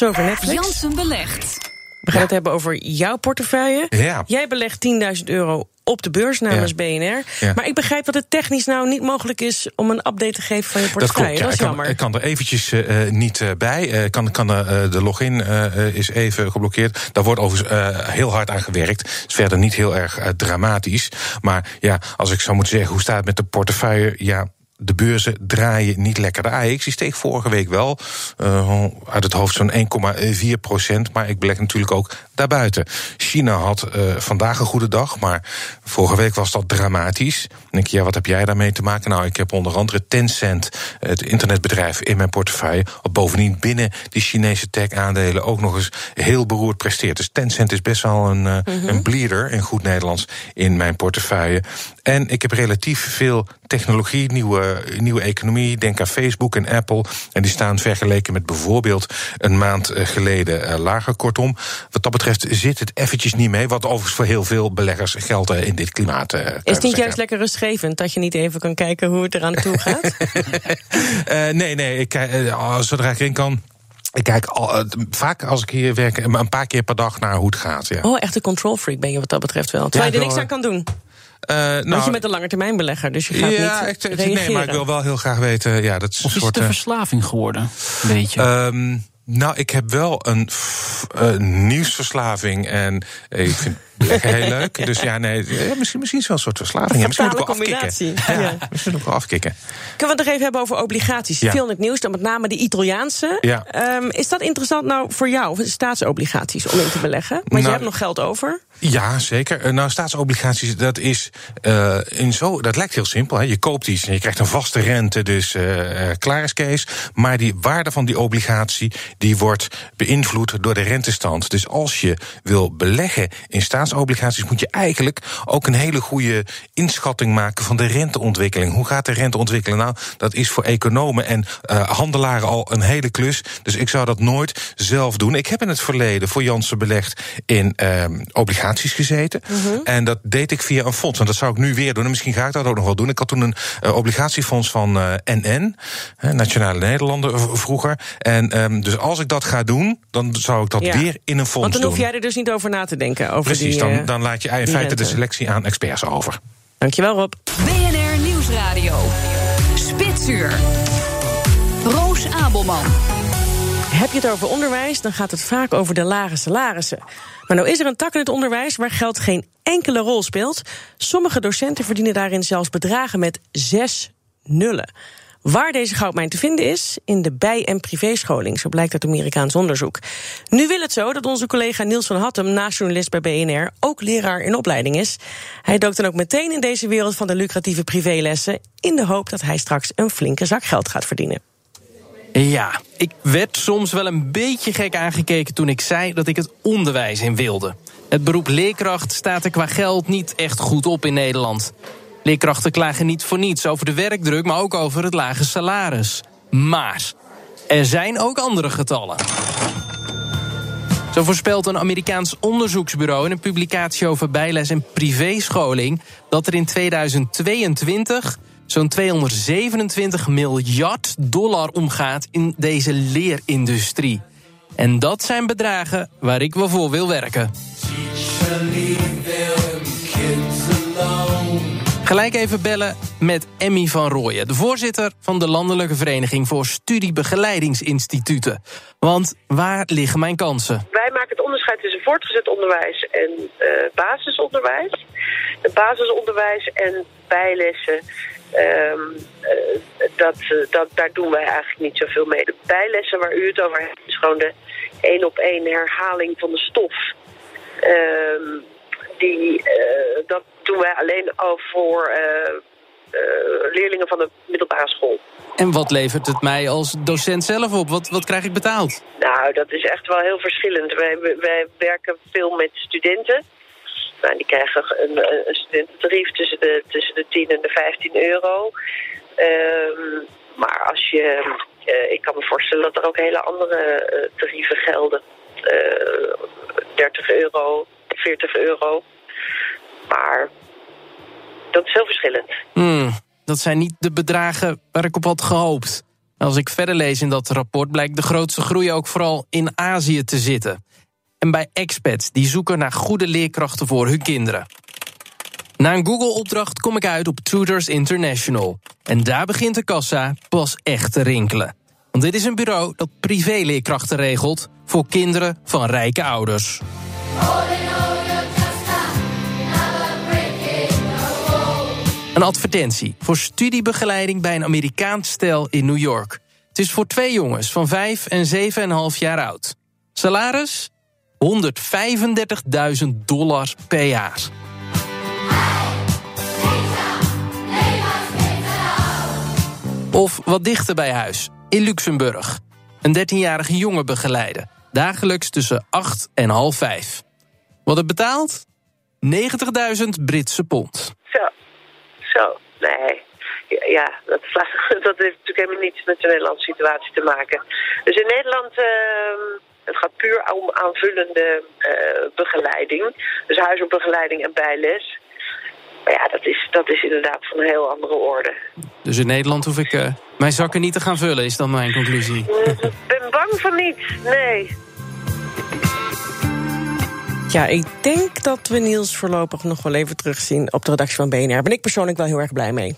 zover Netflix. Jansen belegt. We gaan het hebben over jouw portefeuille. Ja. Jij belegt 10.000 euro op de beurs namens Ja. BNR. Ja. Maar ik begrijp dat het technisch nou niet mogelijk is... om een update te geven van je Dat portefeuille. klopt, ja. Dat, ik, is kan, jammer. ik kan er eventjes eh, eh, niet eh, bij. Eh, kan, kan eh, de login is even geblokkeerd. Daar wordt overigens eh, heel hard aan gewerkt. Het is verder niet heel erg dramatisch. Maar ja, als ik zou moeten zeggen, hoe staat het met de portefeuille? Ja, de beurzen draaien niet lekker. De die steeg vorige week wel eh, uit het hoofd zo'n 1,4 procent. Maar ik beleg natuurlijk ook daarbuiten. China had eh, vandaag een goede dag, maar vorige week was dat dramatisch. Dan denk je, ja, wat heb jij daarmee te maken? Nou, ik heb onder andere Tencent, het internetbedrijf, in mijn portefeuille. Wat bovendien binnen die Chinese tech-aandelen ook nog eens heel beroerd presteert. Dus Tencent is best wel een, eh, een bleeder, in goed Nederlands, in mijn portefeuille. En ik heb relatief veel technologie, nieuwe, nieuwe economie. Denk aan Facebook en Apple. En die staan vergeleken met bijvoorbeeld een maand eh, geleden eh, lager. Kortom, wat dat betreft zit het eventjes niet mee. Wat overigens voor heel veel beleggers geldt eh, in dit klimaat. Is het zeggen. niet juist lekker rustgevend dat je niet even kan kijken hoe het eraan toe gaat? Nee, nee, ik, eh, zodra ik erin kan. Ik kijk al, vaak als ik hier werk, een paar keer per dag naar hoe het gaat. Ja. oh, echt een control freak ben je wat dat betreft wel. Terwijl je er niks aan kan doen. Eh, Want nou, je bent een langetermijnbelegger, dus je gaat ja, niet ik, reageren. nee, maar ik wil wel heel graag weten. Ja, dat is Of een is het soort. een eh, verslaving geworden? Weet je. Ehm, nou, ik heb wel een f- eh, nieuwsverslaving en ik vind heel leuk. Dus ja, nee, ja, misschien, misschien is wel een soort verslaving. Ja, misschien moet ik wel Fatale afkicken. Ja, misschien ook wel afkicken. Kunnen we het nog even hebben over obligaties? Ja. Veel in het nieuws, dan met name de Italiaanse. Ja. Ehm, is dat interessant nou voor jou, of staatsobligaties, om in te beleggen? Want je Nou, hebt nog geld over. Ja, zeker. Eh, Nou, staatsobligaties, dat is eh, in zo. Dat lijkt heel simpel. Hè. Je koopt iets en je krijgt een vaste rente, dus eh, eh, klaar is Kees. Maar die waarde van die obligatie die wordt beïnvloed door de rentestand. Dus als je wil beleggen in staatsobligaties, moet je eigenlijk ook een hele goede inschatting maken van de renteontwikkeling. Hoe gaat de rente ontwikkelen? Nou, dat is voor economen en eh, handelaren al een hele klus. Dus ik zou dat nooit zelf doen. Ik heb in het verleden voor Janssen belegd in eh, obligaties gezeten. En dat deed ik via een fonds. En dat zou ik nu weer doen. En misschien ga ik dat ook nog wel doen. Ik had toen een eh, obligatiefonds van NN, Nationale Nederlanden vroeger. En ehm, dus als ik dat ga doen, dan zou ik dat Ja. weer in een fonds Want dan doen. hoef jij er dus niet over na te denken. Over Precies, die, dan, dan laat je in feite de selectie aan experts over. Dankjewel Rob. BNR Nieuwsradio. Spitsuur. Roos Abelman. Heb je het over onderwijs, dan gaat het vaak over de lage salarissen. Maar nou is er een tak in het onderwijs waar geld geen enkele rol speelt. Sommige docenten verdienen daarin zelfs bedragen met zes nullen. Waar deze goudmijn te vinden is? In de bij- en privéscholing, zo blijkt uit Amerikaans onderzoek. Nu wil het zo dat onze collega Niels van Hattem, naast-journalist bij BNR, ook leraar in opleiding is. Hij dook dan ook meteen in deze wereld van de lucratieve privélessen, in de hoop dat hij straks een flinke zak geld gaat verdienen. Ja, ik werd soms wel een beetje gek aangekeken toen ik zei dat ik het onderwijs in wilde. Het beroep leerkracht staat er qua geld niet echt goed op in Nederland. Leerkrachten klagen niet voor niets over de werkdruk, maar ook over het lage salaris. Maar er zijn ook andere getallen. Zo voorspelt een Amerikaans onderzoeksbureau in een publicatie over bijles en privéscholing dat er in 2022 zo'n 227 miljard dollar omgaat in deze leerindustrie. En dat zijn bedragen waar ik wel voor wil werken. Gelijk even bellen met Emmy van Rooyen, de voorzitter van de Landelijke Vereniging voor Studiebegeleidingsinstituten. Want waar liggen mijn kansen? Wij maken het onderscheid tussen voortgezet onderwijs en eh, basisonderwijs. Het basisonderwijs en bijlessen, ehm, eh, dat, dat, daar doen wij eigenlijk niet zoveel mee. De bijlessen waar u het over hebt, is gewoon de één op één herhaling van de stof. Ehm, die, eh, dat doen wij alleen over voor eh, eh, leerlingen van de middelbare school. En wat levert het mij als docent zelf op? Wat, wat krijg ik betaald? Nou, dat is echt wel heel verschillend. Wij, wij werken veel met studenten. Nou, die krijgen een, een studententarief tussen de, tussen de 10 en de 15 euro. Ehm, maar als je, ik kan me voorstellen dat er ook hele andere tarieven gelden. Eh 30 euro, 40 euro. Maar dat is heel verschillend. Hmm, dat zijn niet de bedragen waar ik op had gehoopt. Als ik verder lees in dat rapport blijkt de grootste groei ook vooral in Azië te zitten. En bij expats die zoeken naar goede leerkrachten voor hun kinderen. Na een Google-opdracht kom ik uit op Tutors International. En daar begint de kassa pas echt te rinkelen. Want dit is een bureau dat privéleerkrachten regelt voor kinderen van rijke ouders. Een advertentie voor studiebegeleiding bij een Amerikaans stel in New York. Het is voor twee jongens van 5 en 7,5 jaar oud. Salaris? 135.000 dollar per jaar. Of wat dichter bij huis, in Luxemburg. Een 13-jarige jongen begeleiden. Dagelijks tussen 8 en half 5. Wat het betaalt? 90.000 Britse pond. Zo, nee. Ja, dat, dat heeft natuurlijk helemaal niets met de Nederlandse situatie te maken. Dus in Nederland, uh, het gaat puur om aanvullende uh, begeleiding. Dus huisopbegeleiding en bijles. Maar ja, dat is, dat is inderdaad van een heel andere orde. Dus in Nederland hoef ik uh, mijn zakken niet te gaan vullen, is dan mijn conclusie? Ik ben bang van niet, nee. Ja, ik denk dat we Niels voorlopig nog wel even terugzien op de redactie van BNR. Ben ik persoonlijk wel heel erg blij mee.